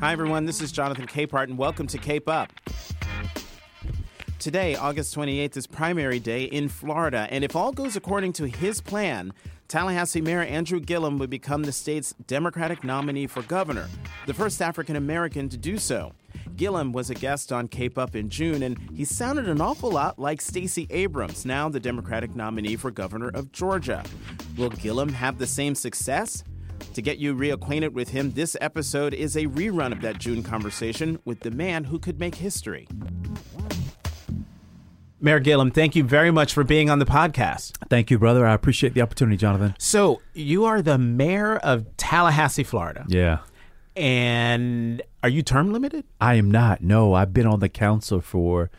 Hi, everyone. This is Jonathan Capehart, and welcome to Cape Up. Today, August 28th, is primary day in Florida, and if all goes according to his plan, Tallahassee Mayor Andrew Gillum would become the state's Democratic nominee for governor, the first African American to do so. Gillum was a guest on Cape Up in June, and he sounded an awful lot like Stacey Abrams, now the Democratic nominee for governor of Georgia. Will Gillum have the same success? To get you reacquainted with him, this episode is a rerun of that June conversation with the man who could make history. Mayor Gillum, thank you very much for being on the podcast. Thank you, brother. I appreciate the opportunity, Jonathan. So, you are the mayor of Tallahassee, Florida. Yeah. And are you term limited? I am not. No, I've been on the council for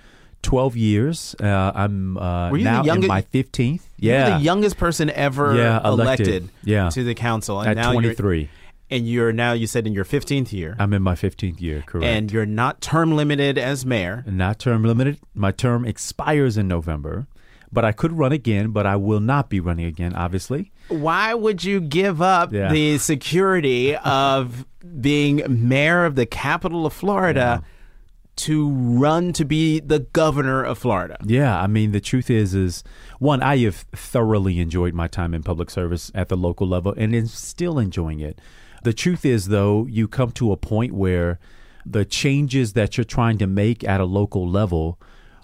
12 years. Uh, I'm uh, now youngest, in my 15th. You're Yeah. the youngest person ever Yeah, elected. elected, Yeah. to the council. And At now you're- 23. and you're now, you said, in your 15th year. I'm in my 15th year, correct. and you're not term limited as mayor. not term limited. My term expires in November, but I could run again, but I will not be running again, obviously. Why would you give up Yeah. the security of being mayor of the capital of Florida to run to be the governor of Florida? Yeah, I mean the truth is is one I have thoroughly enjoyed my time in public service at the local level and is still enjoying it. The truth is though, you come to a point where the changes that you're trying to make at a local level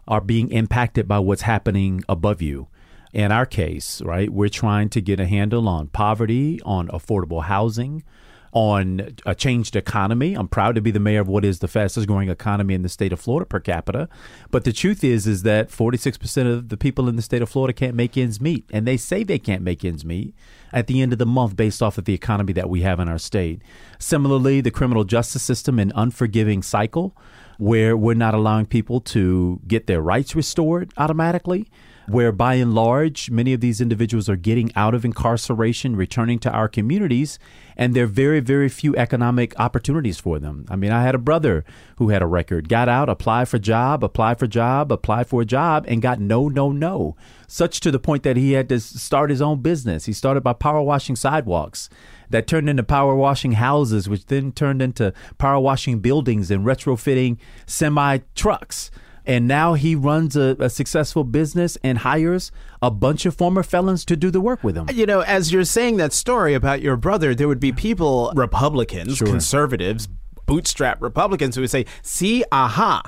are being impacted by what's happening above you. In our case, right, we're trying to get a handle on poverty, on affordable housing, on a changed economy. I'm proud to be the mayor of what is the fastest growing economy in the state of Florida per capita. But the truth is is that 46% of the people in the state of Florida can't make ends meet and they say they can't make ends meet at the end of the month based off of the economy that we have in our state. Similarly, the criminal justice system an unforgiving cycle where we're not allowing people to get their rights restored automatically where by and large, many of these individuals are getting out of incarceration, returning to our communities, and there are very, very few economic opportunities for them. I mean, I had a brother who had a record, got out, applied for job, applied for job, applied for a job, and got no, no, no. Such to the point that he had to start his own business. He started by power washing sidewalks that turned into power washing houses, which then turned into power washing buildings and retrofitting semi trucks. And now he runs a, a, successful business and hires a bunch of former felons to do the work with him. You know, as you're saying that story about your brother, there would be people, Republicans, Sure. conservatives, bootstrap Republicans, who would say, see, aha,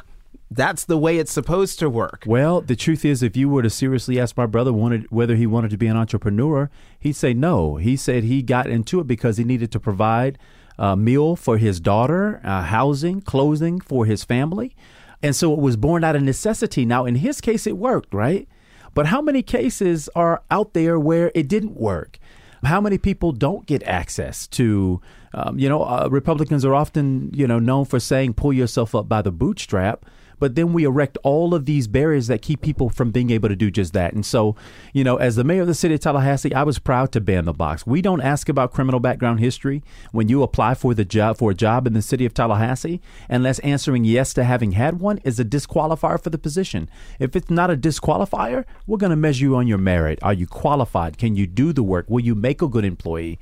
that's the way it's supposed to work. Well, the truth is, if you were to seriously ask my brother wanted, whether he wanted to be an entrepreneur, he'd say no. He said he got into it because he needed to provide a meal for his daughter, uh, housing, clothing for his family. And so it was born out of necessity. Now, in his case, it worked, right? But how many cases are out there where it didn't work? How many people don't get access to, um, you know, uh, Republicans are often, you know, known for saying pull yourself up by the bootstrap but then we erect all of these barriers that keep people from being able to do just that. And so, you know, as the mayor of the city of Tallahassee, I was proud to ban the box. We don't ask about criminal background history when you apply for the job for a job in the city of Tallahassee, unless answering yes to having had one is a disqualifier for the position. If it's not a disqualifier, we're going to measure you on your merit. Are you qualified? Can you do the work? Will you make a good employee?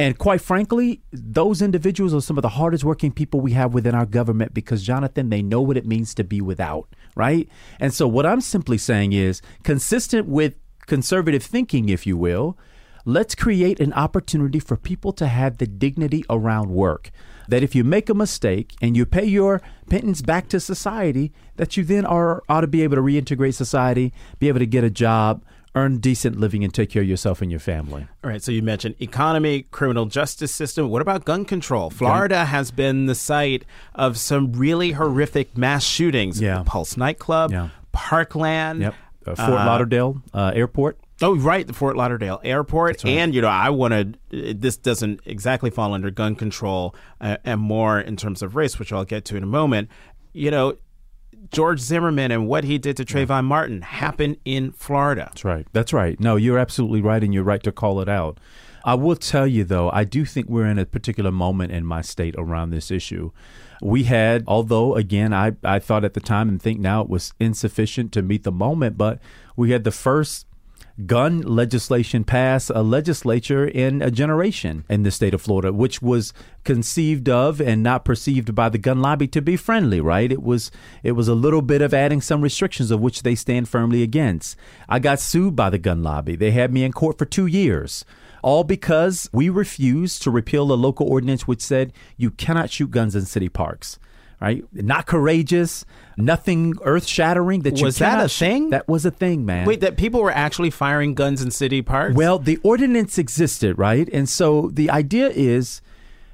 And quite frankly, those individuals are some of the hardest working people we have within our government because, Jonathan, they know what it means to be without, right? And so, what I'm simply saying is consistent with conservative thinking, if you will, let's create an opportunity for people to have the dignity around work. That if you make a mistake and you pay your pittance back to society, that you then are ought to be able to reintegrate society, be able to get a job, earn decent living and take care of yourself and your family. All right. So you mentioned economy, criminal justice system. What about gun control? Florida gun. has been the site of some really horrific mass shootings. Yeah. Pulse nightclub, Yeah. Parkland, Yep. Uh, Fort Lauderdale uh, Airport. Oh, right, the Fort Lauderdale Airport, right. and you know, I want to. This doesn't exactly fall under gun control, uh, and more in terms of race, which I'll get to in a moment. You know, George Zimmerman and what he did to Trayvon Martin happened in Florida. That's right. That's right. No, you're absolutely right, and you're right to call it out. I will tell you, though, I do think we're in a particular moment in my state around this issue. We had, although, again, I, I thought at the time and think now it was insufficient to meet the moment, but we had the first gun legislation pass a legislature in a generation in the state of Florida, which was conceived of and not perceived by the gun lobby to be friendly, right? It was it was a little bit of adding some restrictions of which they stand firmly against. I got sued by the gun lobby. They had me in court for 2 years all because we refused to repeal a local ordinance which said you cannot shoot guns in city parks right? Not courageous, nothing earth shattering. That you was that a thing? That was a thing, man. Wait, that people were actually firing guns in city parks? Well, the ordinance existed, right? And so the idea is.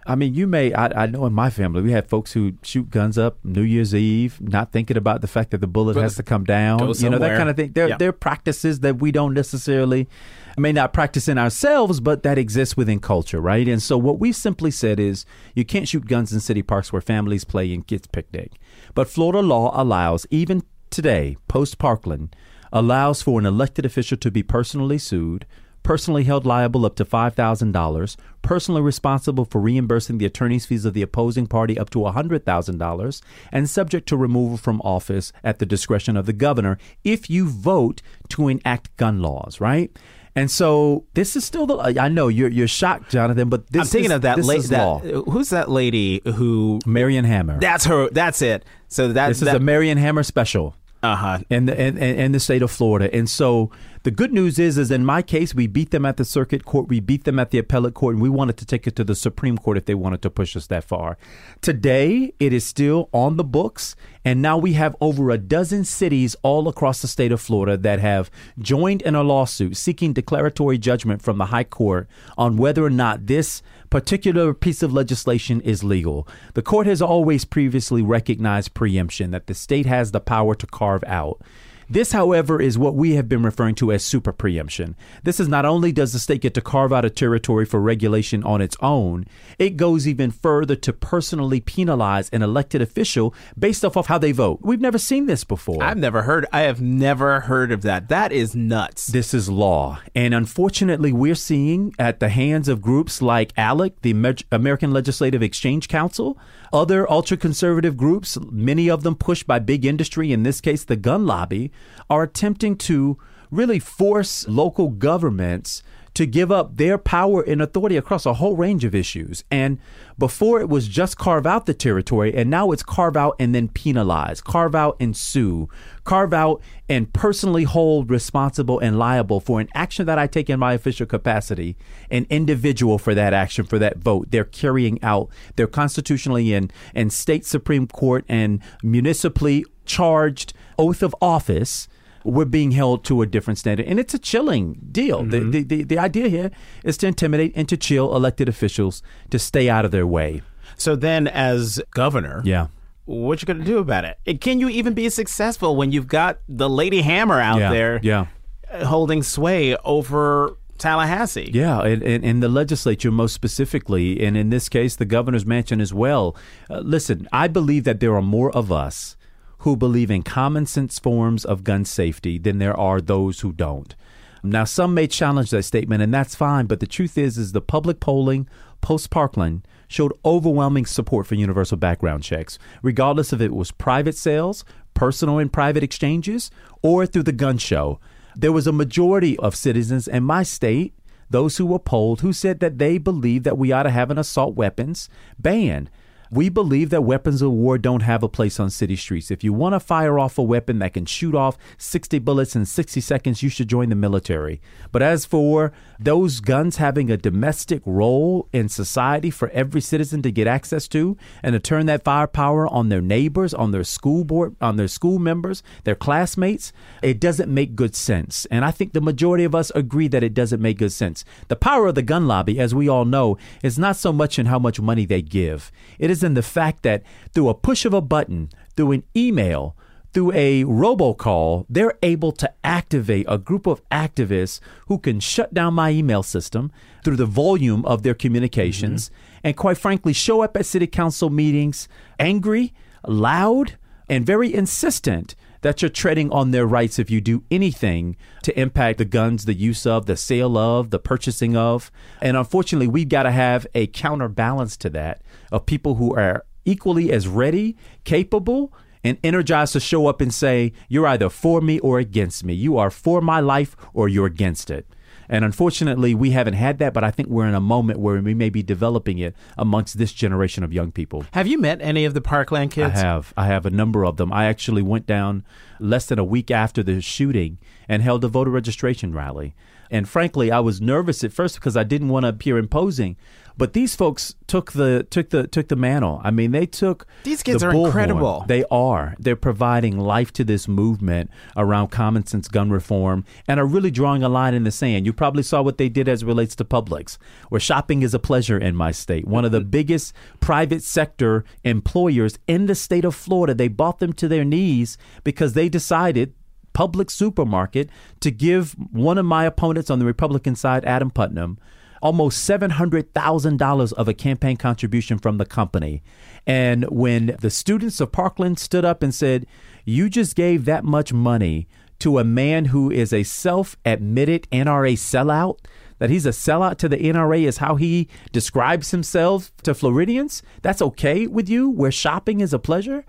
I mean, you may. I, I know in my family we had folks who shoot guns up New Year's Eve, not thinking about the fact that the bullet But has to come down. You know that kind of thing. There, Yeah. there are practices that we don't necessarily may not practice in ourselves, but that exists within culture, right? And so what we simply said is you can't shoot guns in city parks where families play and kids picnic. But Florida law allows, even today, post Parkland, allows for an elected official to be personally sued, personally held liable up to $5,000, personally responsible for reimbursing the attorney's fees of the opposing party up to $100,000, and subject to removal from office at the discretion of the governor if you vote to enact gun laws, right? And so this is still the. I know you're you're shocked, Jonathan, but this I'm thinking is, of that lady. is That, who's that lady who? Marion Hammer. That's her. That's it. So that this is that, a Marion Hammer special. uh huh. in the in, in in the state of Florida. And so the good news is, is in my case, we beat them at the circuit court, we beat them at the appellate court, and we wanted to take it to the Supreme Court if they wanted to push us that far. Today, it is still on the books, and now we have over a dozen cities all across the state of Florida that have joined in a lawsuit seeking declaratory judgment from the High Court on whether or not this particular piece of legislation is legal. The court has always previously recognized preemption, that the state has the power to carve out. This, however, is what we have been referring to as super preemption. This is not only does the state get to carve out a territory for regulation on its own, it goes even further to personally penalize an elected official based off of how they vote. We've never seen this before. I've never heard. I have never heard of that. That is nuts. This is law. And unfortunately, we're seeing at the hands of groups like ALEC, the Amer- American Legislative Exchange Council, other ultra conservative groups, many of them pushed by big industry, in this case, the gun lobby, are attempting to really force local governments to give up their power and authority across a whole range of issues. And before it was just carve out the territory, and now it's carve out and then penalize, carve out and sue, carve out and personally hold responsible and liable for an action that I take in my official capacity, an individual for that action, for that vote. They're carrying out they're constitutionally and, and state Supreme Court and municipally charged oath of office we're being held to a different standard. And it's a chilling deal. The, the, the, the idea here is to intimidate and to chill elected officials to stay out of their way. So then, as governor, Yeah. what you going to do about it? Can you even be successful when you've got the Lady Hammer out Yeah. there Yeah. uh, holding sway over Tallahassee? Yeah, and, and, and the legislature most specifically, and in this case, the governor's mansion as well. Uh, listen, I believe that there are more of us who believe in common sense forms of gun safety than there are those who don't. Now, some may challenge that statement, and that's fine. But the truth is, is the public polling post Parkland showed overwhelming support for universal background checks, regardless if it was private sales, personal and private exchanges, or through the gun show. There was a majority of citizens in my state, those who were polled, who said that they believe that we ought to have an assault weapons ban. We believe that weapons of war don't have a place on city streets. If you want to fire off a weapon that can shoot off 60 bullets in 60 seconds, you should join the military. But as for those guns having a domestic role in society for every citizen to get access to and to turn that firepower on their neighbors, on their school board, on their school members, their classmates, it doesn't make good sense. And I think the majority of us agree that it doesn't make good sense. The power of the gun lobby, as we all know, is not so much in how much money they give. It is in the fact that through a push of a button, through an email, through a robocall, they're able to activate a group of activists who can shut down my email system through the volume of their communications mm-hmm. and, quite frankly, show up at city council meetings angry, loud, and very insistent that you're treading on their rights if you do anything to impact the guns, the use of, the sale of, the purchasing of. And unfortunately, we've got to have a counterbalance to that of people who are equally as ready, capable, and energized to show up and say, You're either for me or against me. You are for my life or you're against it. And unfortunately, we haven't had that, but I think we're in a moment where we may be developing it amongst this generation of young people. Have you met any of the Parkland kids? I have. I have a number of them. I actually went down less than a week after the shooting and held a voter registration rally. And frankly, I was nervous at first because I didn't want to appear imposing. But these folks took the took the took the mantle. I mean, they took these kids the are bullhorn. incredible. They are. They're providing life to this movement around common sense gun reform and are really drawing a line in the sand. You probably saw what they did as it relates to Publix, where shopping is a pleasure in my state. One of the mm-hmm. biggest private sector employers in the state of Florida. They bought them to their knees because they decided Publix supermarket to give one of my opponents on the Republican side, Adam Putnam, almost $700,000 of a campaign contribution from the company. And when the students of Parkland stood up and said, You just gave that much money to a man who is a self admitted NRA sellout, that he's a sellout to the NRA is how he describes himself to Floridians, that's okay with you, where shopping is a pleasure?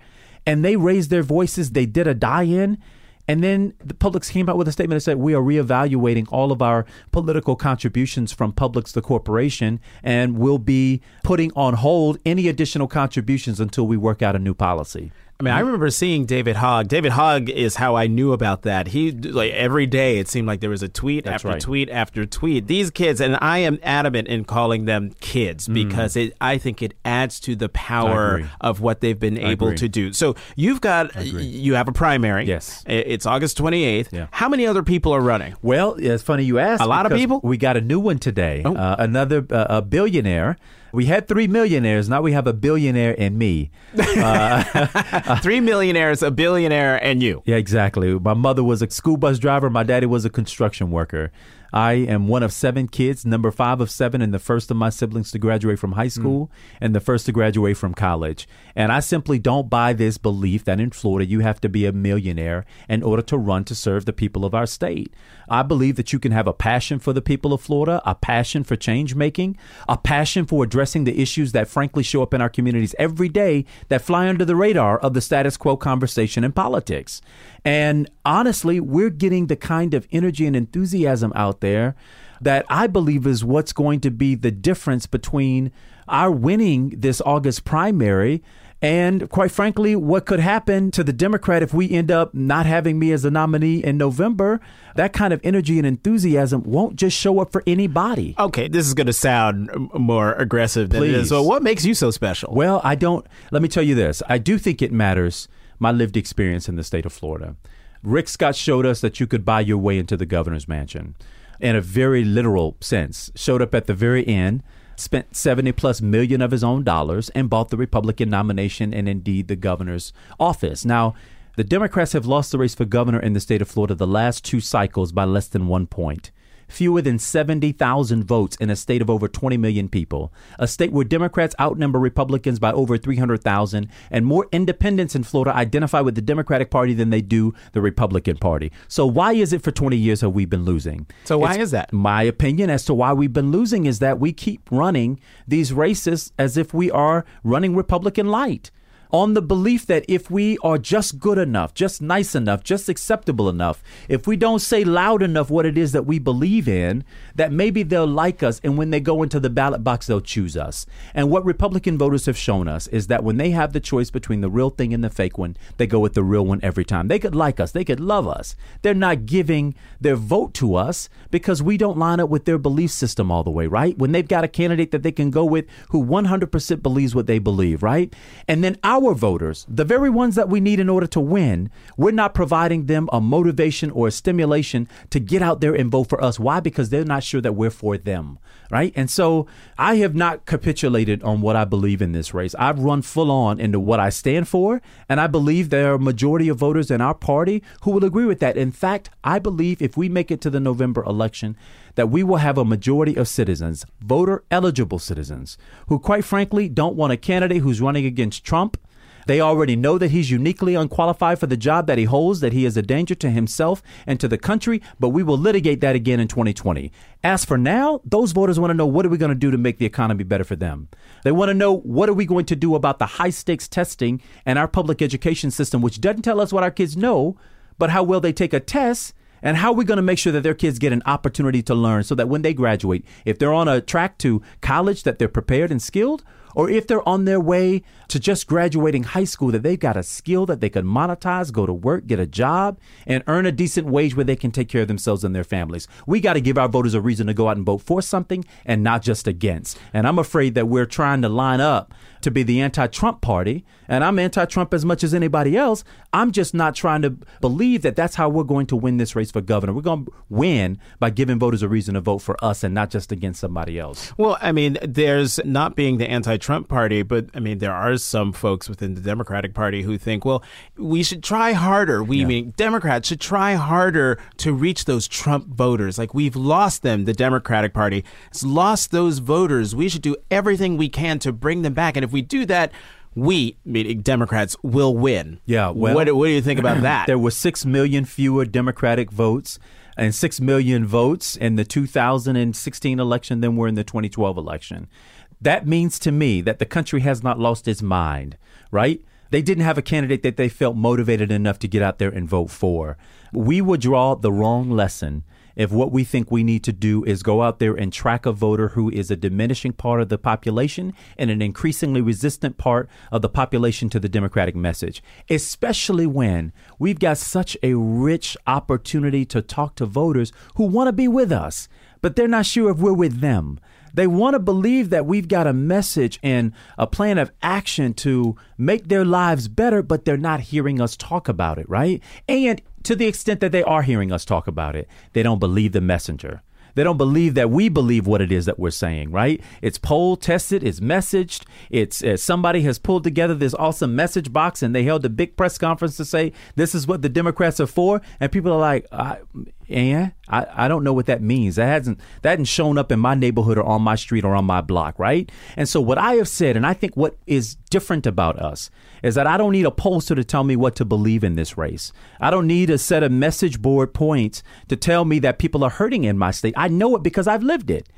And they raised their voices, they did a die in. And then the Publix came out with a statement that said we are reevaluating all of our political contributions from Publix the corporation and we'll be putting on hold any additional contributions until we work out a new policy. I mean, I remember seeing David Hogg. David Hogg is how I knew about that. He like every day it seemed like there was a tweet That's after right. tweet after tweet. These kids, and I am adamant in calling them kids because it, I think it adds to the power of what they've been able agree. to do. So you've got you have a primary. Yes. It's August twenty eighth. Yeah. How many other people are running? Well, it's funny you ask. A lot of people? We got a new one today. Oh. Uh, another uh, a billionaire. We had three millionaires. Now we have a billionaire and me. Uh, three millionaires, a billionaire, and you. Yeah, exactly. My mother was a school bus driver. My daddy was a construction worker. I am one of seven kids, number five of seven, and the first of my siblings to graduate from high hmm. school and the first to graduate from college. And I simply don't buy this belief that in Florida you have to be a millionaire in order to run to serve the people of our state. I believe that you can have a passion for the people of Florida, a passion for change making, a passion for addressing the issues that frankly show up in our communities every day that fly under the radar of the status quo conversation in politics. And honestly, we're getting the kind of energy and enthusiasm out there that I believe is what's going to be the difference between our winning this August primary and quite frankly, what could happen to the Democrat if we end up not having me as a nominee in November? That kind of energy and enthusiasm won't just show up for anybody. Okay, this is going to sound more aggressive than it is. Please. So, what makes you so special? Well, I don't. Let me tell you this. I do think it matters my lived experience in the state of Florida. Rick Scott showed us that you could buy your way into the governor's mansion in a very literal sense. Showed up at the very end, spent 70 plus million of his own dollars, and bought the Republican nomination and indeed the governor's office. Now, the Democrats have lost the race for governor in the state of Florida the last two cycles by less than one point fewer than 70,000 votes in a state of over 20 million people, a state where Democrats outnumber Republicans by over 300,000, and more independents in Florida identify with the Democratic Party than they do the Republican Party. So, why is it for 20 years have we been losing? So why It's- is that? My opinion as to why we've been losing is that we keep running these races as if we are running Republican light on the belief that if we are just good enough, just nice enough, just acceptable enough, if we don't say loud enough what it is that we believe in, that maybe they'll like us and when they go into the ballot box, they'll choose us. And what Republican voters have shown us is that when they have the choice between the real thing and the fake one, they go with the real one every time. They could like us, they could love us. They're not giving their vote to us because we don't line up with their belief system all the way, right? When they've got a candidate that they can go with who 100% believes what they believe, right? And then our voters, the very ones that we need in order to win, we're not providing them a motivation or a stimulation to get out there and vote for us. Why? Because they're not sure that we're for them, right? And so I have not capitulated on what I believe in this race. I've run full on into what I stand for, and I believe there are a majority of voters in our party who will agree with that. In fact, I believe if we make it to the November election, that we will have a majority of citizens, voter eligible citizens, who quite frankly don't want a candidate who's running against Trump They already know that he's uniquely unqualified for the job that he holds, that he is a danger to himself and to the country, but we will litigate that again in 2020. As for now, those voters want to know what are we going to do to make the economy better for them. They want to know what are we going to do about the high stakes testing and our public education system, which doesn't tell us what our kids know, but how well they take a test and how are we going to make sure that their kids get an opportunity to learn so that when they graduate, if they're on a track to college, that they're prepared and skilled, or if they're on their way to just graduating high school, that they've got a skill that they can monetize, go to work, get a job, and earn a decent wage where they can take care of themselves and their families. We got to give our voters a reason to go out and vote for something and not just against. And I'm afraid that we're trying to line up to be the anti Trump party, and I'm anti Trump as much as anybody else. I'm just not trying to believe that that's how we're going to win this race for governor. We're going to win by giving voters a reason to vote for us and not just against somebody else. Well, I mean, there's not being the anti Trump party, but I mean, there are some folks within the Democratic Party who think, well, we should try harder. We yeah. mean Democrats should try harder to reach those Trump voters. Like we've lost them. The Democratic Party has lost those voters. We should do everything we can to bring them back. And if we do that, we, meaning Democrats, will win. Yeah. Well, what, what do you think about that? there were six million fewer Democratic votes and six million votes in the 2016 election than were in the 2012 election. That means to me that the country has not lost its mind, right? They didn't have a candidate that they felt motivated enough to get out there and vote for. We would draw the wrong lesson if what we think we need to do is go out there and track a voter who is a diminishing part of the population and an increasingly resistant part of the population to the Democratic message, especially when we've got such a rich opportunity to talk to voters who want to be with us, but they're not sure if we're with them. They want to believe that we've got a message and a plan of action to make their lives better, but they're not hearing us talk about it, right? And to the extent that they are hearing us talk about it, they don't believe the messenger. They don't believe that we believe what it is that we're saying, right? It's poll tested, it's messaged, it's uh, somebody has pulled together this awesome message box and they held a big press conference to say this is what the Democrats are for, and people are like, and I, I don't know what that means. That hasn't that hasn't shown up in my neighborhood or on my street or on my block, right? And so what I have said, and I think what is different about us is that I don't need a pollster to tell me what to believe in this race. I don't need a set of message board points to tell me that people are hurting in my state. I know it because I've lived it.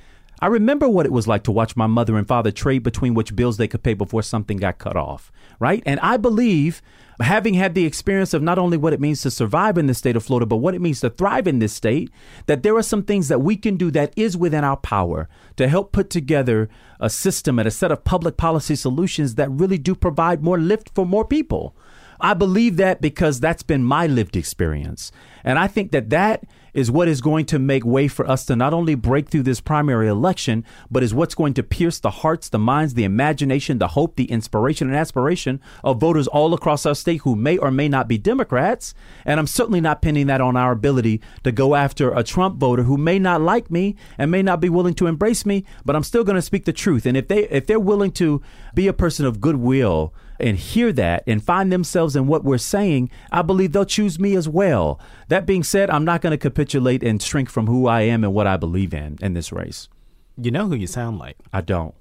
I remember what it was like to watch my mother and father trade between which bills they could pay before something got cut off, right? And I believe having had the experience of not only what it means to survive in the state of Florida, but what it means to thrive in this state, that there are some things that we can do that is within our power to help put together a system and a set of public policy solutions that really do provide more lift for more people. I believe that because that's been my lived experience. And I think that that is what is going to make way for us to not only break through this primary election, but is what's going to pierce the hearts, the minds, the imagination, the hope, the inspiration, and aspiration of voters all across our state who may or may not be Democrats. And I'm certainly not pinning that on our ability to go after a Trump voter who may not like me and may not be willing to embrace me, but I'm still going to speak the truth. And if they if they're willing to be a person of goodwill, and hear that and find themselves in what we're saying, I believe they'll choose me as well. That being said, I'm not going to capitulate and shrink from who I am and what I believe in in this race. You know who you sound like? I don't.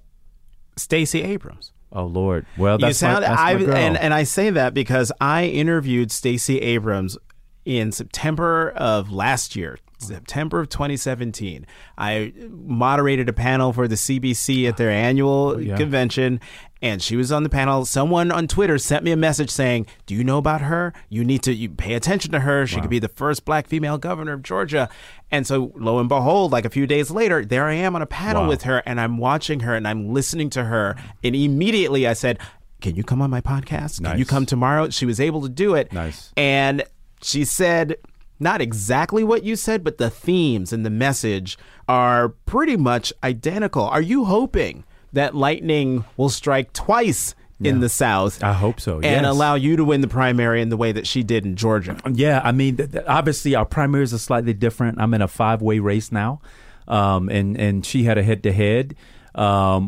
Stacey Abrams. Oh Lord! Well, that's you sound. my, that's I my and and I say that because I interviewed Stacey Abrams in September of last year, September of 2017. I moderated a panel for the CBC at their annual oh, yeah. convention, and she was on the panel. Someone on Twitter sent me a message saying, "Do you know about her? You need to you pay attention to her. She wow. could be the first black female governor of Georgia." And so, lo and behold, like a few days later, there I am on a panel wow. with her, and I'm watching her and I'm listening to her, and immediately I said. Can you come on my podcast? Nice. Can you come tomorrow? She was able to do it. Nice. And she said not exactly what you said, but the themes and the message are pretty much identical. Are you hoping that lightning will strike twice in the South. I hope so. Yes. And yes. allow you to win the primary in the way that she did in Georgia. Yeah, I mean, th- th- obviously our primaries are slightly different. I'm in a five way race now, um, and and she had a head to head.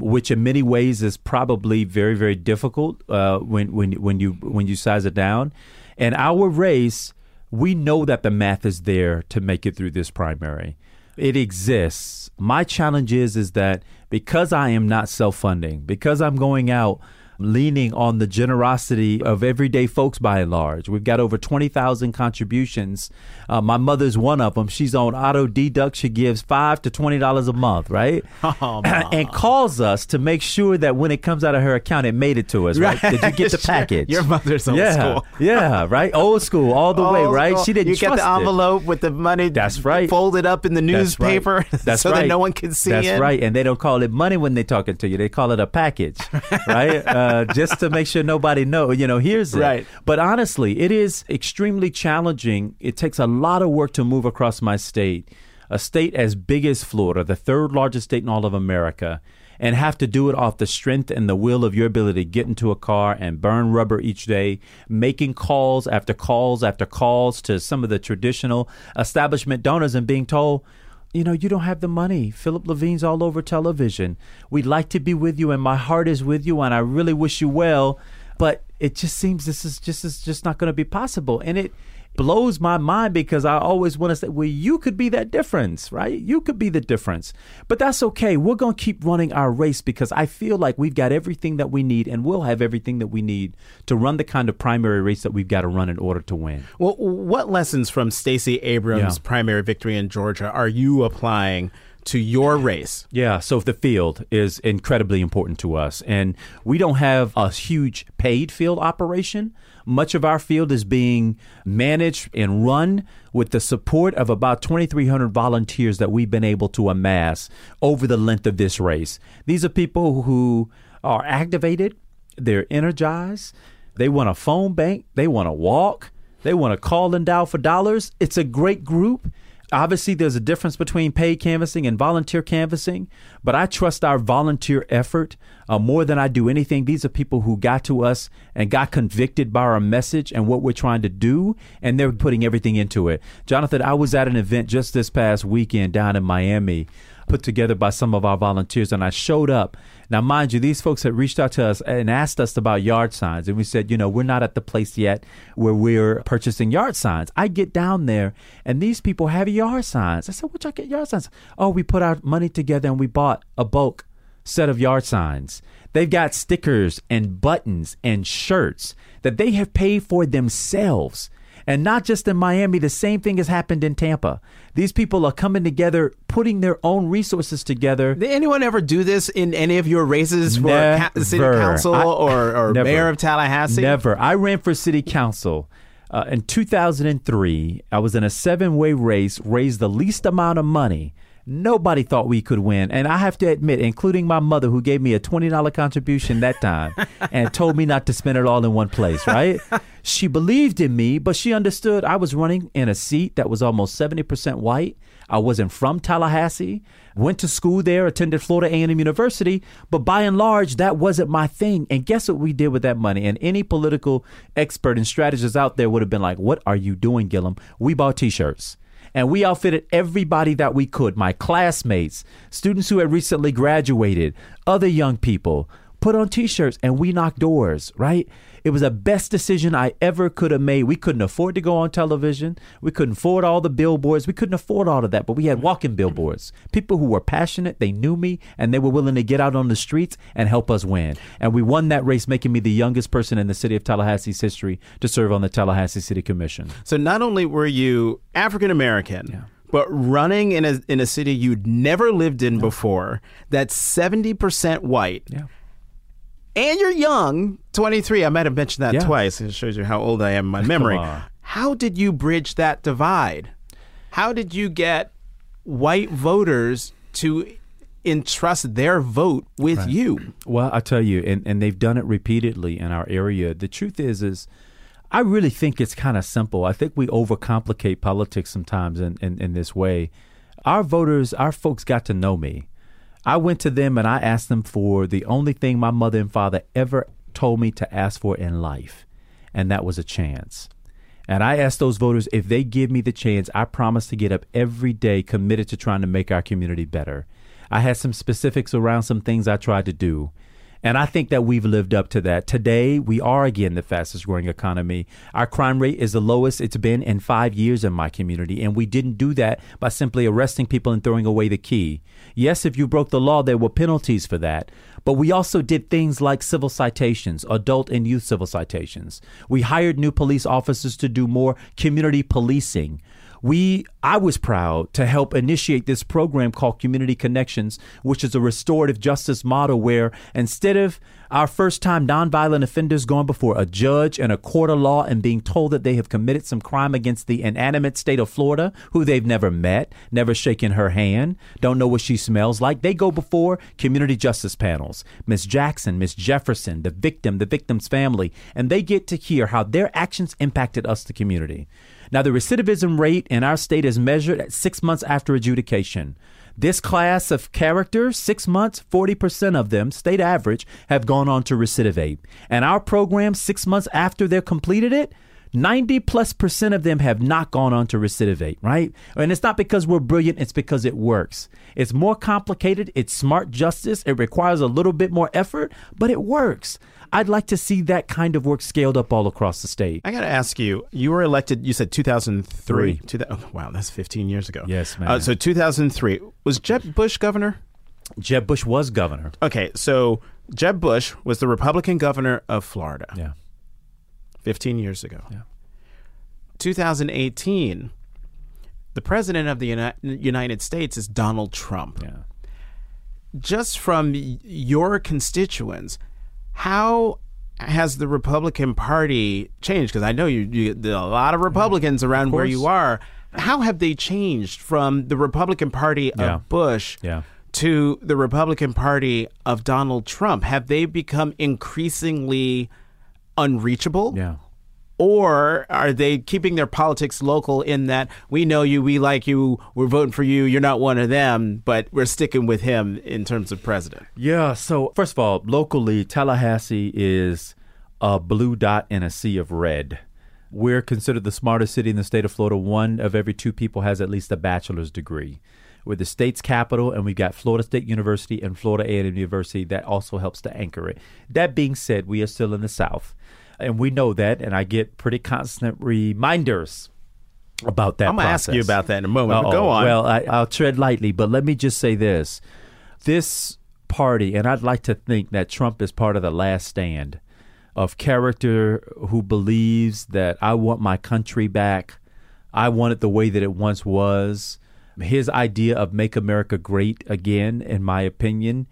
which in many ways is probably very very difficult uh, when when when you when you size it down, and our race we know that the math is there to make it through this primary. It exists. My challenge is is that because I am not self-funding, because I'm going out leaning on the generosity of everyday folks by and large. We've got over 20,000 contributions. Uh, my mother's one of them. She's on auto deduct. She gives 5 to $20 a month, right? Oh, and calls us to make sure that when it comes out of her account, it made it to us, right? Did you get the package? Your mother's old yeah, school. yeah, right? Old school, all the way, right? school. She didn't You get the it. envelope with the money. That's right. Folded up in the newspaper That's right. That's so right. that no one can see That's it. right. And they don't call it money when they're talking to you. They call it a package, right? Uh, Uh, just to make sure nobody know, you know, here's it. Right. But honestly, it is extremely challenging. It takes a lot of work to move across my state, a state as big as Florida, the third largest state in all of America. And have to do it off the strength and the will of your ability to get into a car and burn rubber each day, making calls after calls after calls to some of the traditional establishment donors and being told, you know, you don't have the money. Philip Levine's all over television. We'd like to be with you, and my heart is with you, and I really wish you well. But it just seems this is just is just not going to be possible, and it blows my mind because I always want to say, well, you could be that difference, right? You could be the difference. But that's okay. We're going to keep running our race because I feel like we've got everything that we need, and we'll have everything that we need to run the kind of primary race that we've got to run in order to win. Well, what lessons from Stacey Abrams' Yeah. primary victory in Georgia are you applying to your race? Yeah, so the field is incredibly important to us. And we don't have a huge paid field operation. Much of our field is being managed and run with the support of about 2,300 volunteers that we've been able to amass over the length of this race. These are people who are activated, they're energized, they want a phone bank, they want to walk, they want to call and dial for dollars. It's a great group. Obviously, there's a difference between paid canvassing and volunteer canvassing, but I trust our volunteer effort uh, more than I do anything. These are people who got to us and got convicted by our message and what we're trying to do, and they're putting everything into it. Jonathan, I was at an event just this past weekend down in Miami put together by some of our volunteers, and I showed up. Now, mind you, these folks had reached out to us and asked us about yard signs, and we said, you know, we're not at the place yet where we're purchasing yard signs. I get down there, and these people have yard signs. I said, what y'all get yard signs? Oh, we put our money together and we bought a bulk set of yard signs. They've got stickers and buttons and shirts that they have paid for themselves. And not just in Miami, the same thing has happened in Tampa. These people are coming together, putting their own resources together. Did anyone ever do this in any of your races for ca- city council I- or, or Never. mayor of Tallahassee? Never. I ran for city council uh, in 2003. I was in a seven way race, raised the least amount of money. Nobody thought we could win. And I have to admit, including my mother, who gave me a $20 contribution that time and told me not to spend it all in one place, right? she believed in me, but she understood I was running in a seat that was almost 70% white. I wasn't from Tallahassee, went to school there, attended Florida A&M University, but by and large, that wasn't my thing. And guess what we did with that money? And any political expert and strategist out there would have been like, what are you doing, Gillum? We bought t-shirts. And we outfitted everybody that we could my classmates, students who had recently graduated, other young people, put on t shirts and we knocked doors, right? It was the best decision I ever could have made. We couldn't afford to go on television. We couldn't afford all the billboards. We couldn't afford all of that, but we had walking billboards. People who were passionate, they knew me, and they were willing to get out on the streets and help us win. And we won that race, making me the youngest person in the city of Tallahassee's history to serve on the Tallahassee City Commission. So not only were you African American, but running in a in a city you'd never lived in before, that's seventy percent white. Yeah. And you're young, 23. I might have mentioned that Yeah. twice. It shows you how old I am in my memory. How did you bridge that divide? How did you get white voters to entrust their vote with you? Well, I tell you, and, and they've done it repeatedly in our area. The truth is, is I really think it's kind of simple. I think we overcomplicate politics sometimes in, in, in this way. Our voters, our folks got to know me. I went to them and I asked them for the only thing my mother and father ever told me to ask for in life, and that was a chance. And I asked those voters if they give me the chance, I promise to get up every day committed to trying to make our community better. I had some specifics around some things I tried to do. And I think that we've lived up to that. Today, we are again the fastest growing economy. Our crime rate is the lowest it's been in five years in my community. And we didn't do that by simply arresting people and throwing away the key. Yes, if you broke the law, there were penalties for that. But we also did things like civil citations, adult and youth civil citations. We hired new police officers to do more community policing we I was proud to help initiate this program called Community Connections, which is a restorative justice model where instead of our first time nonviolent offenders going before a judge and a court of law and being told that they have committed some crime against the inanimate state of Florida, who they've never met, never shaken her hand, don't know what she smells like, they go before community justice panels. Miss Jackson, Miss Jefferson, the victim, the victim's family, and they get to hear how their actions impacted us, the community. Now, the recidivism rate in our state is measured at six months after adjudication. This class of characters, six months, 40% of them, state average, have gone on to recidivate. And our program, six months after they've completed it, 90 plus percent of them have not gone on to recidivate, right? And it's not because we're brilliant, it's because it works. It's more complicated, it's smart justice, it requires a little bit more effort, but it works. I'd like to see that kind of work scaled up all across the state. I got to ask you, you were elected, you said 2003. Two, oh, wow, that's 15 years ago. Yes, man. Uh, so 2003. Was Jeb Bush governor? Jeb Bush was governor. Okay, so Jeb Bush was the Republican governor of Florida. Yeah. 15 years ago. Yeah. 2018, the president of the Uni- United States is Donald Trump. Yeah. Just from your constituents, how has the Republican Party changed? Because I know you, you there are a lot of mm-hmm. Republicans around of where you are. How have they changed from the Republican Party of Yeah. Bush Yeah. to the Republican Party of Donald Trump? Have they become increasingly unreachable? Yeah. Or are they keeping their politics local in that we know you, we like you, we're voting for you, you're not one of them, but we're sticking with him in terms of president? Yeah. So, first of all, locally, Tallahassee is a blue dot in a sea of red. We're considered the smartest city in the state of Florida. One of every two people has at least a bachelor's degree. We're the state's capital, and we've got Florida State University and Florida A&M University that also helps to anchor it. That being said, we are still in the South, and we know that, and I get pretty constant reminders about that. I'm going to ask you about that in a moment. Go on. Well, I, I'll tread lightly, but let me just say this: this party, and I'd like to think that Trump is part of the last stand of character who believes that I want my country back. I want it the way that it once was. His idea of make America great again, in my opinion,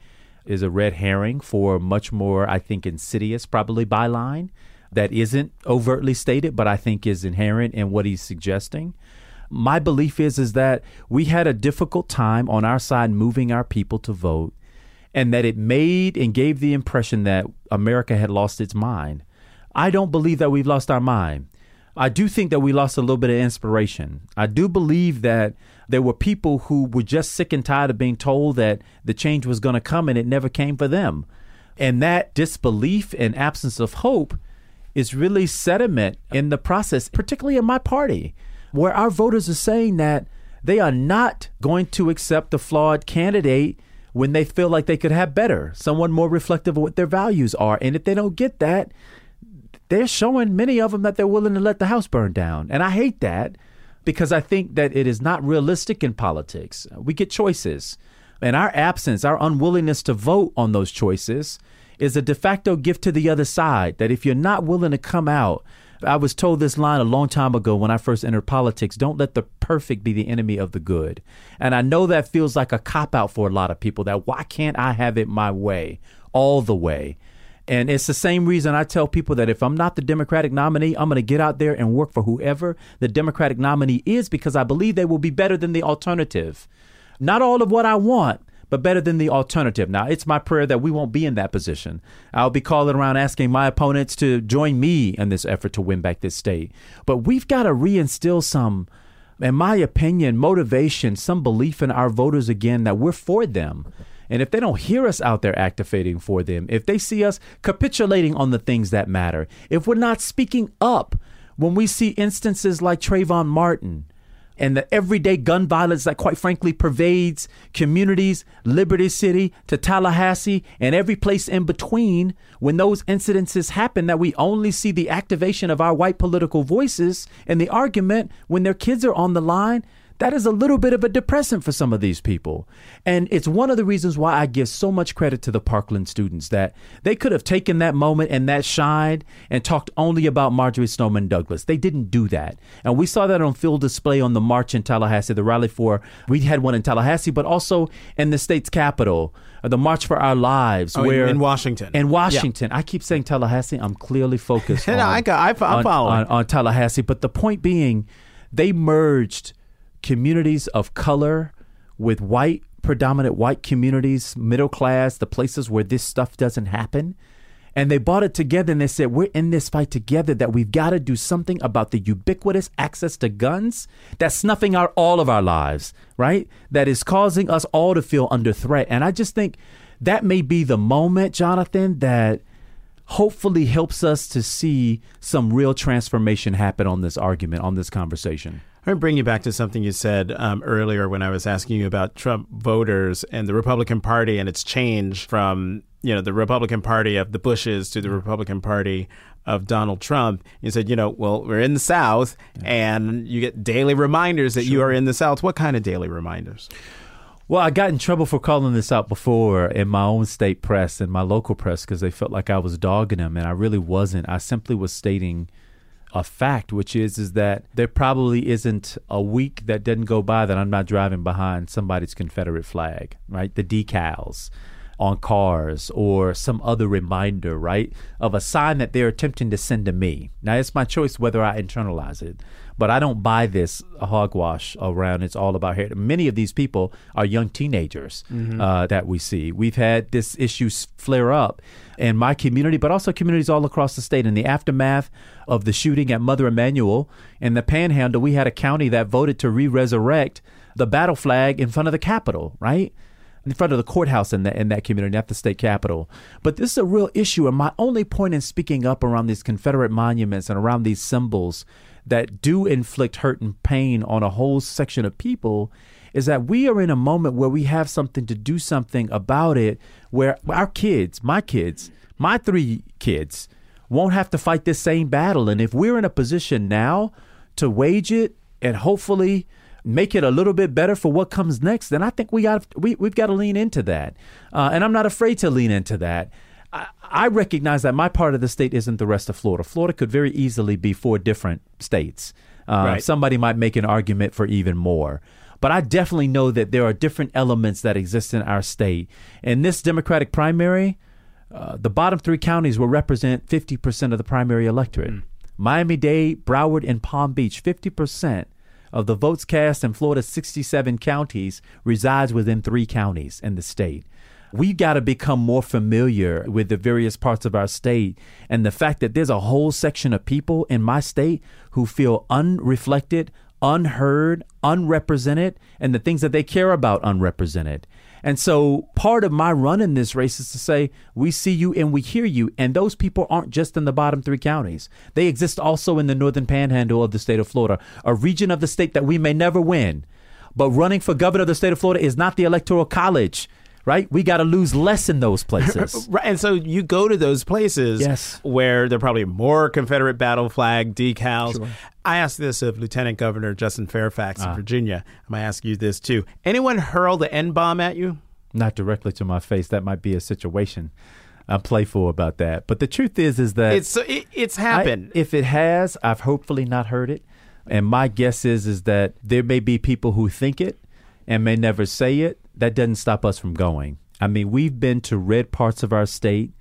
is a red herring for much more, I think, insidious, probably byline that isn't overtly stated, but I think is inherent in what he's suggesting. My belief is is that we had a difficult time on our side moving our people to vote, and that it made and gave the impression that America had lost its mind. I don't believe that we've lost our mind. I do think that we lost a little bit of inspiration. I do believe that there were people who were just sick and tired of being told that the change was going to come and it never came for them. And that disbelief and absence of hope is really sediment in the process, particularly in my party, where our voters are saying that they are not going to accept the flawed candidate when they feel like they could have better, someone more reflective of what their values are. And if they don't get that, they're showing many of them that they're willing to let the house burn down. And I hate that because I think that it is not realistic in politics. Uh, we get choices. And our absence, our unwillingness to vote on those choices is a de facto gift to the other side that if you're not willing to come out, I was told this line a long time ago when I first entered politics don't let the perfect be the enemy of the good. And I know that feels like a cop out for a lot of people that why can't I have it my way, all the way? And it's the same reason I tell people that if I'm not the Democratic nominee, I'm going to get out there and work for whoever the Democratic nominee is because I believe they will be better than the alternative. Not all of what I want, but better than the alternative. Now, it's my prayer that we won't be in that position. I'll be calling around asking my opponents to join me in this effort to win back this state. But we've got to reinstill some, in my opinion, motivation, some belief in our voters again that we're for them. And if they don't hear us out there activating for them, if they see us capitulating on the things that matter, if we're not speaking up when we see instances like Trayvon Martin, and the everyday gun violence that quite frankly pervades communities, Liberty City to Tallahassee and every place in between, when those incidences happen, that we only see the activation of our white political voices and the argument when their kids are on the line that is a little bit of a depressant for some of these people. And it's one of the reasons why I give so much credit to the Parkland students that they could have taken that moment and that shine and talked only about Marjory Stoneman Douglas. They didn't do that. And we saw that on full display on the march in Tallahassee, the rally for, we had one in Tallahassee, but also in the state's capital the March for Our Lives, oh, where in Washington, in Washington, yeah. I keep saying Tallahassee. I'm clearly focused. on, I got, I, I'm on, on, on Tallahassee, but the point being, they merged communities of color with white predominant white communities, middle class, the places where this stuff doesn't happen. And they bought it together and they said, We're in this fight together that we've got to do something about the ubiquitous access to guns that's snuffing out all of our lives, right? That is causing us all to feel under threat. And I just think that may be the moment, Jonathan, that hopefully helps us to see some real transformation happen on this argument, on this conversation. I'm going to bring you back to something you said um, earlier when I was asking you about Trump voters and the Republican Party and its change from you know the Republican Party of the Bushes to the Republican Party of Donald Trump. You said, you know, well, we're in the South, yeah. and you get daily reminders that sure. you are in the South. What kind of daily reminders? Well, I got in trouble for calling this out before in my own state press and my local press because they felt like I was dogging them, and I really wasn't. I simply was stating a fact, which is is that there probably isn't a week that doesn't go by that I'm not driving behind somebody's Confederate flag, right? The decals on cars or some other reminder, right, of a sign that they're attempting to send to me. Now, it's my choice whether I internalize it, but I don't buy this hogwash around it's all about hair. Many of these people are young teenagers mm-hmm. uh, that we see. We've had this issue flare up in my community, but also communities all across the state. In the aftermath of the shooting at Mother Emanuel in the Panhandle, we had a county that voted to re-resurrect the battle flag in front of the Capitol, right? in front of the courthouse in that in that community, not the state capitol. But this is a real issue, and my only point in speaking up around these Confederate monuments and around these symbols that do inflict hurt and pain on a whole section of people is that we are in a moment where we have something to do something about it where our kids, my kids, my three kids won't have to fight this same battle and if we're in a position now to wage it and hopefully make it a little bit better for what comes next, then I think we got we we've got to lean into that, uh, and I'm not afraid to lean into that. I, I recognize that my part of the state isn't the rest of Florida. Florida could very easily be four different states. Uh, right. Somebody might make an argument for even more. But I definitely know that there are different elements that exist in our state. In this Democratic primary, uh, the bottom three counties will represent 50% of the primary electorate. Mm. Miami Dade, Broward, and Palm Beach, 50% of the votes cast in Florida's 67 counties resides within three counties in the state. We've got to become more familiar with the various parts of our state and the fact that there's a whole section of people in my state who feel unreflected, unheard, unrepresented, and the things that they care about unrepresented. And so part of my run in this race is to say, we see you and we hear you. And those people aren't just in the bottom three counties. They exist also in the northern panhandle of the state of Florida, a region of the state that we may never win. But running for governor of the state of Florida is not the electoral college right? We got to lose less in those places. right. And so you go to those places yes. where there are probably more Confederate battle flag decals. Sure. I asked this of Lieutenant Governor Justin Fairfax ah. of Virginia. I'm going to ask you this too. Anyone hurl the N bomb at you? Not directly to my face. That might be a situation. I'm playful about that. But the truth is, is that it's it, it's happened. I, if it has, I've hopefully not heard it. And my guess is, is that there may be people who think it and may never say it that doesn't stop us from going. I mean, we've been to red parts of our state.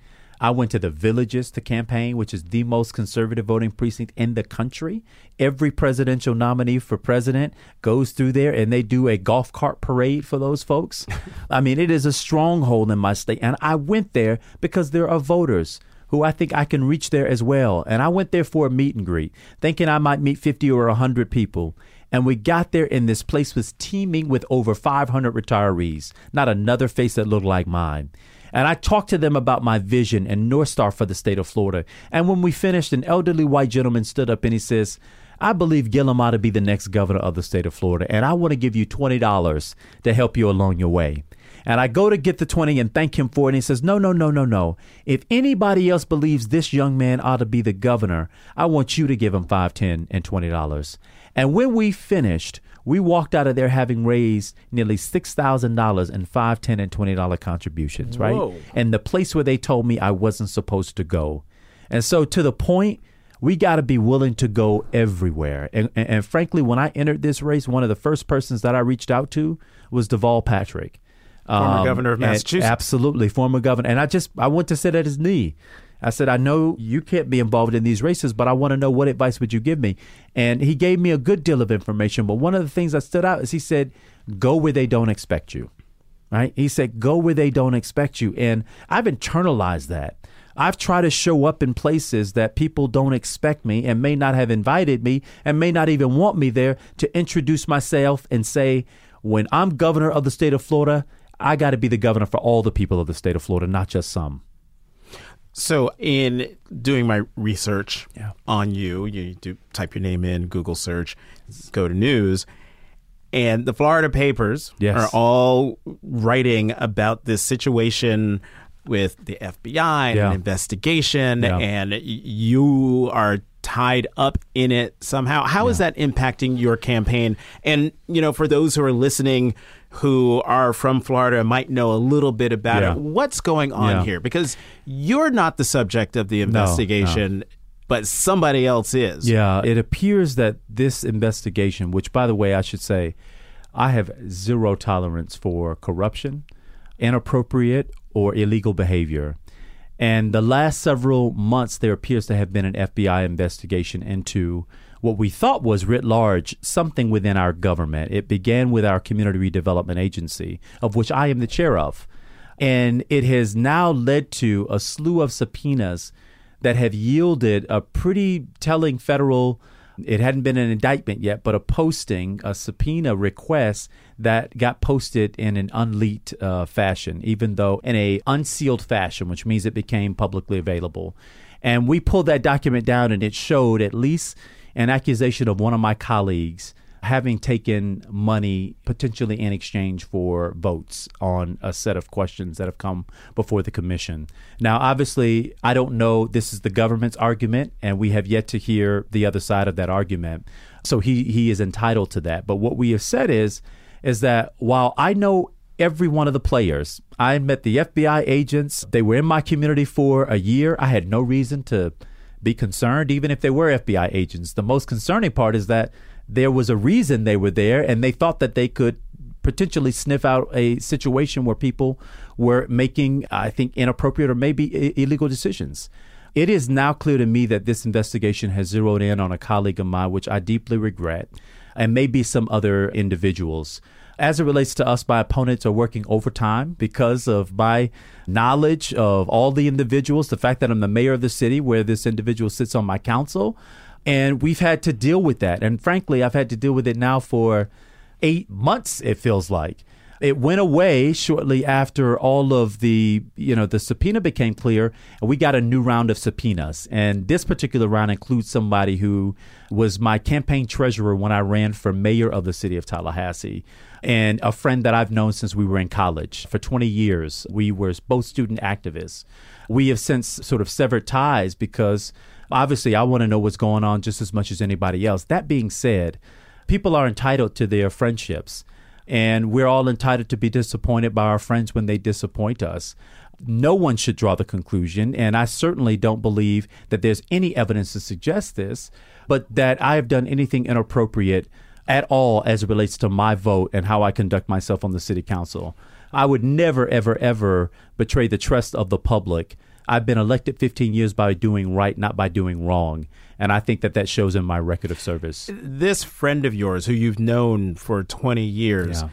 I went to the Villages to campaign, which is the most conservative voting precinct in the country. Every presidential nominee for president goes through there and they do a golf cart parade for those folks. I mean, it is a stronghold in my state. And I went there because there are voters who I think I can reach there as well. And I went there for a meet and greet, thinking I might meet 50 or 100 people. And we got there, and this place was teeming with over 500 retirees, not another face that looked like mine. And I talked to them about my vision and North Star for the state of Florida. And when we finished, an elderly white gentleman stood up and he says, I believe Gillum ought to be the next governor of the state of Florida, and I want to give you $20 to help you along your way. And I go to get the 20 and thank him for it. And he says, No, no, no, no, no. If anybody else believes this young man ought to be the governor, I want you to give him 5 10 and $20. And when we finished, we walked out of there having raised nearly $6,000 in 5 10 and $20 contributions, right? Whoa. And the place where they told me I wasn't supposed to go. And so, to the point, we got to be willing to go everywhere. And, and, and frankly, when I entered this race, one of the first persons that I reached out to was Deval Patrick. Former um, governor of Massachusetts. Absolutely, former governor. And I just, I went to sit at his knee. I said, I know you can't be involved in these races, but I want to know what advice would you give me? And he gave me a good deal of information. But one of the things that stood out is he said, go where they don't expect you right? He said, go where they don't expect you. And I've internalized that. I've tried to show up in places that people don't expect me and may not have invited me and may not even want me there to introduce myself and say, when I'm governor of the state of Florida, I got to be the governor for all the people of the state of Florida, not just some. So, in doing my research Yeah. on you, you do type your name in, Google search, go to news, and the Florida papers Yes. are all writing about this situation with the FBI and Yeah. an investigation, Yeah. and you are tied up in it somehow. How is that impacting your campaign? And, you know, for those who are listening who are from Florida might know a little bit about Yeah. it, what's going on Yeah. here? Because you're not the subject of the investigation, but somebody else is. Yeah, it appears that this investigation, which, by the way, I should say, I have zero tolerance for corruption, inappropriate, or illegal behavior. And the last several months, there appears to have been an FBI investigation into what we thought was writ large something within our government. It began with our Community Redevelopment Agency, of which I am the chair of. And it has now led to a slew of subpoenas that have yielded a pretty telling federal it hadn't been an indictment yet, but a posting, a subpoena request that got posted in an unleaked uh, fashion, even though in a unsealed fashion, which means it became publicly available. And we pulled that document down, and it showed at least an accusation of one of my colleagues having taken money potentially in exchange for votes on a set of questions that have come before the commission. Now, obviously, I don't know. This is the government's argument, and we have yet to hear the other side of that argument. So he he is entitled to that. But what we have said is is that while I know every one of the players, I met the FBI agents. They were in my community for a year. I had no reason to be concerned, even if they were FBI agents. The most concerning part is that there was a reason they were there and they thought that they could potentially sniff out a situation where people were making, I think, inappropriate or maybe illegal decisions. It is now clear to me that this investigation has zeroed in on a colleague of mine, which I deeply regret, and maybe some other individuals. As it relates to us, my opponents are working overtime because of my knowledge of all the individuals, the fact that I'm the mayor of the city where this individual sits on my council. And we've had to deal with that. And frankly, I've had to deal with it now for eight months, it feels like. It went away shortly after all of the, you know, the subpoena became clear, and we got a new round of subpoenas. And this particular round includes somebody who was my campaign treasurer when I ran for mayor of the city of Tallahassee, and a friend that I've known since we were in college for 20 years. We were both student activists. We have since sort of severed ties because obviously I want to know what's going on just as much as anybody else. That being said, people are entitled to their friendships, and we're all entitled to be disappointed by our friends when they disappoint us. No one should draw the conclusion, and I certainly don't believe that there's any evidence to suggest this, but that I have done anything inappropriate at all as it relates to my vote and how I conduct myself on the city council. I would never, ever, ever betray the trust of the public. I've been elected 15 years by doing right, not by doing wrong. And I think that that shows in my record of service. This friend of yours who you've known for 20 years, Yeah.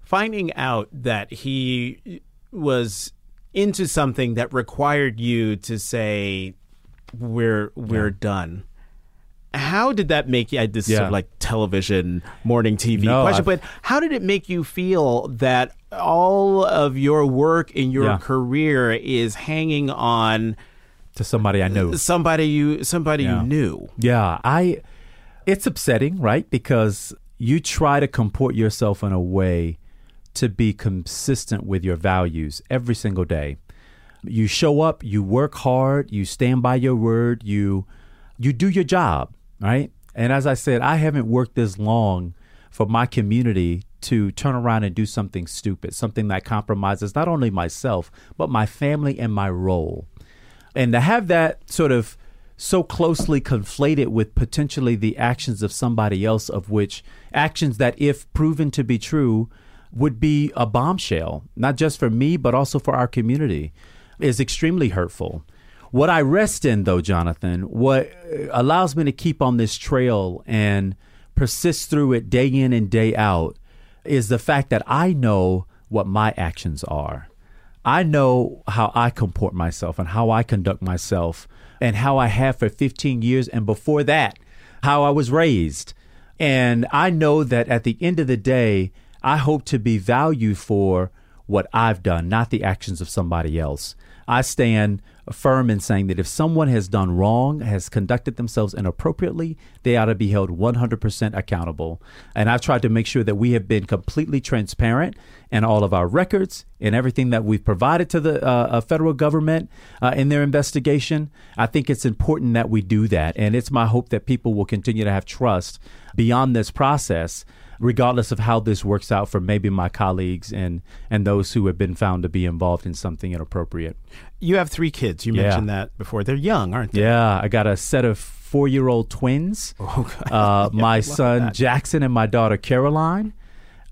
finding out that he was into something that required you to say we're we're done. How did that make you? I- This is sort of like television, morning TV No, question, I've- but how did it make you feel that all of your work in your Yeah. career is hanging on To somebody I know. Uh, somebody you somebody Yeah. you knew? Yeah, I It's upsetting, right? Because you try to comport yourself in a way to be consistent with your values every single day. You show up, you work hard, you stand by your word, you you do your job, right? And as I said, I haven't worked this long for my community to turn around and do something stupid, something that compromises not only myself, but my family and my role. And to have that sort of so closely conflated with potentially the actions of somebody else, of which actions that, if proven to be true, would be a bombshell, not just for me, but also for our community, is extremely hurtful. What I rest in, though, Jonathan, what allows me to keep on this trail and persist through it day in and day out is the fact that I know what my actions are. I know how I comport myself and how I conduct myself and how I have for 15 years and before that, how I was raised. And I know that at the end of the day, I hope to be valued for what I've done, not the actions of somebody else. I stand firm in saying that if someone has done wrong, has conducted themselves inappropriately, they ought to be held 100% accountable. And I've tried to make sure that we have been completely transparent in all of our records and everything that we've provided to the uh, uh, federal government uh, in their investigation. I think it's important that we do that. And it's my hope that people will continue to have trust beyond this process regardless of how this works out for maybe my colleagues and and those who have been found to be involved in something inappropriate. You have three kids. You yeah. mentioned that before. They're young, aren't they? Yeah, I got a set of four-year-old twins. Oh, uh, yeah, my son that. Jackson and my daughter Caroline,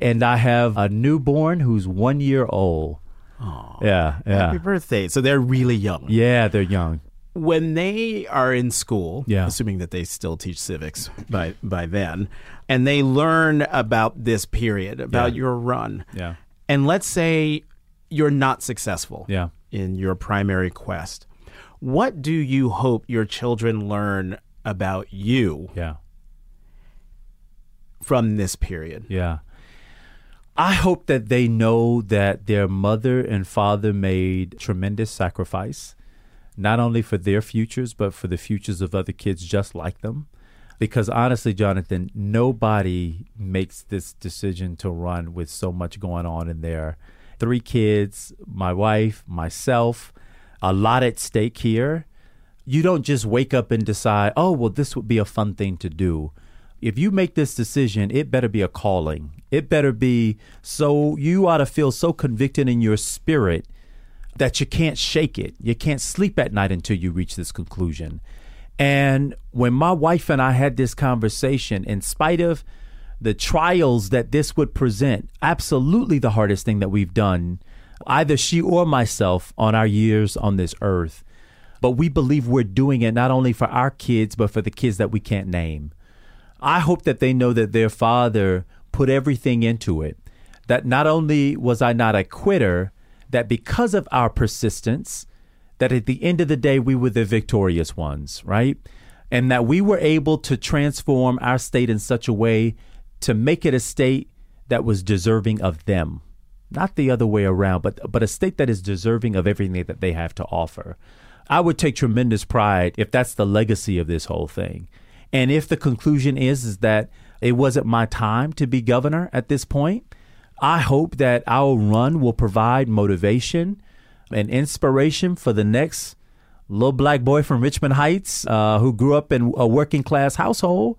and I have a newborn who's one year old. Oh, yeah, yeah. Happy birthday! So they're really young. Yeah, they're young when they are in school, yeah. assuming that they still teach civics by by then, and they learn about this period, about yeah. your run, yeah. and let's say you're not successful yeah. in your primary quest, what do you hope your children learn about you yeah. from this period? Yeah. I hope that they know that their mother and father made tremendous sacrifice not only for their futures, but for the futures of other kids just like them. Because honestly, Jonathan, nobody makes this decision to run with so much going on in there. Three kids, my wife, myself, a lot at stake here. You don't just wake up and decide, oh, well, this would be a fun thing to do. If you make this decision, it better be a calling. It better be so you ought to feel so convicted in your spirit that you can't shake it. You can't sleep at night until you reach this conclusion. And when my wife and I had this conversation, in spite of the trials that this would present, absolutely the hardest thing that we've done, either she or myself, on our years on this earth. But we believe we're doing it not only for our kids, but for the kids that we can't name. I hope that they know that their father put everything into it. That not only was I not a quitter, that because of our persistence, that at the end of the day, we were the victorious ones, right? And that we were able to transform our state in such a way to make it a state that was deserving of them, not the other way around, but, but a state that is deserving of everything that they have to offer. I would take tremendous pride if that's the legacy of this whole thing. And if the conclusion is, is that it wasn't my time to be governor at this point, I hope that our run will provide motivation and inspiration for the next little black boy from Richmond Heights uh, who grew up in a working class household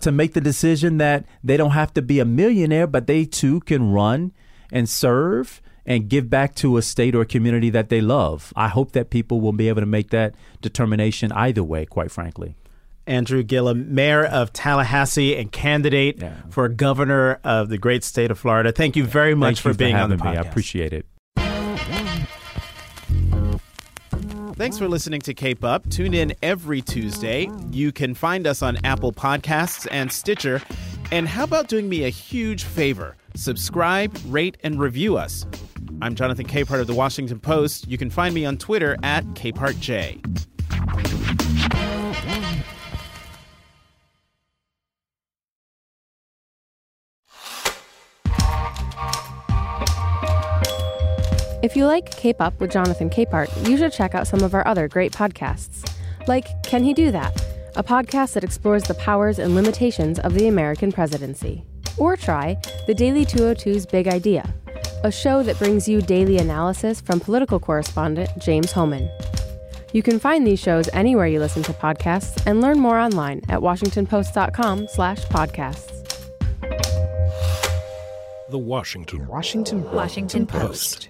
to make the decision that they don't have to be a millionaire, but they too can run and serve and give back to a state or community that they love. I hope that people will be able to make that determination either way, quite frankly. Andrew Gillum, mayor of Tallahassee and candidate yeah. for governor of the great state of Florida. Thank you very much for being for on the podcast. Me. I appreciate it. Thanks for listening to Cape Up. Tune in every Tuesday. You can find us on Apple Podcasts and Stitcher. And how about doing me a huge favor? Subscribe, rate, and review us. I'm Jonathan Capehart of the Washington Post. You can find me on Twitter at CapehartJ. If you like Cape Up with Jonathan Capehart, you should check out some of our other great podcasts, like Can He Do That? a podcast that explores the powers and limitations of the American presidency. Or try The Daily 202's Big Idea, a show that brings you daily analysis from political correspondent James Hohmann. You can find these shows anywhere you listen to podcasts and learn more online at washingtonpost.com slash podcasts. The Washington Washington Washington Post.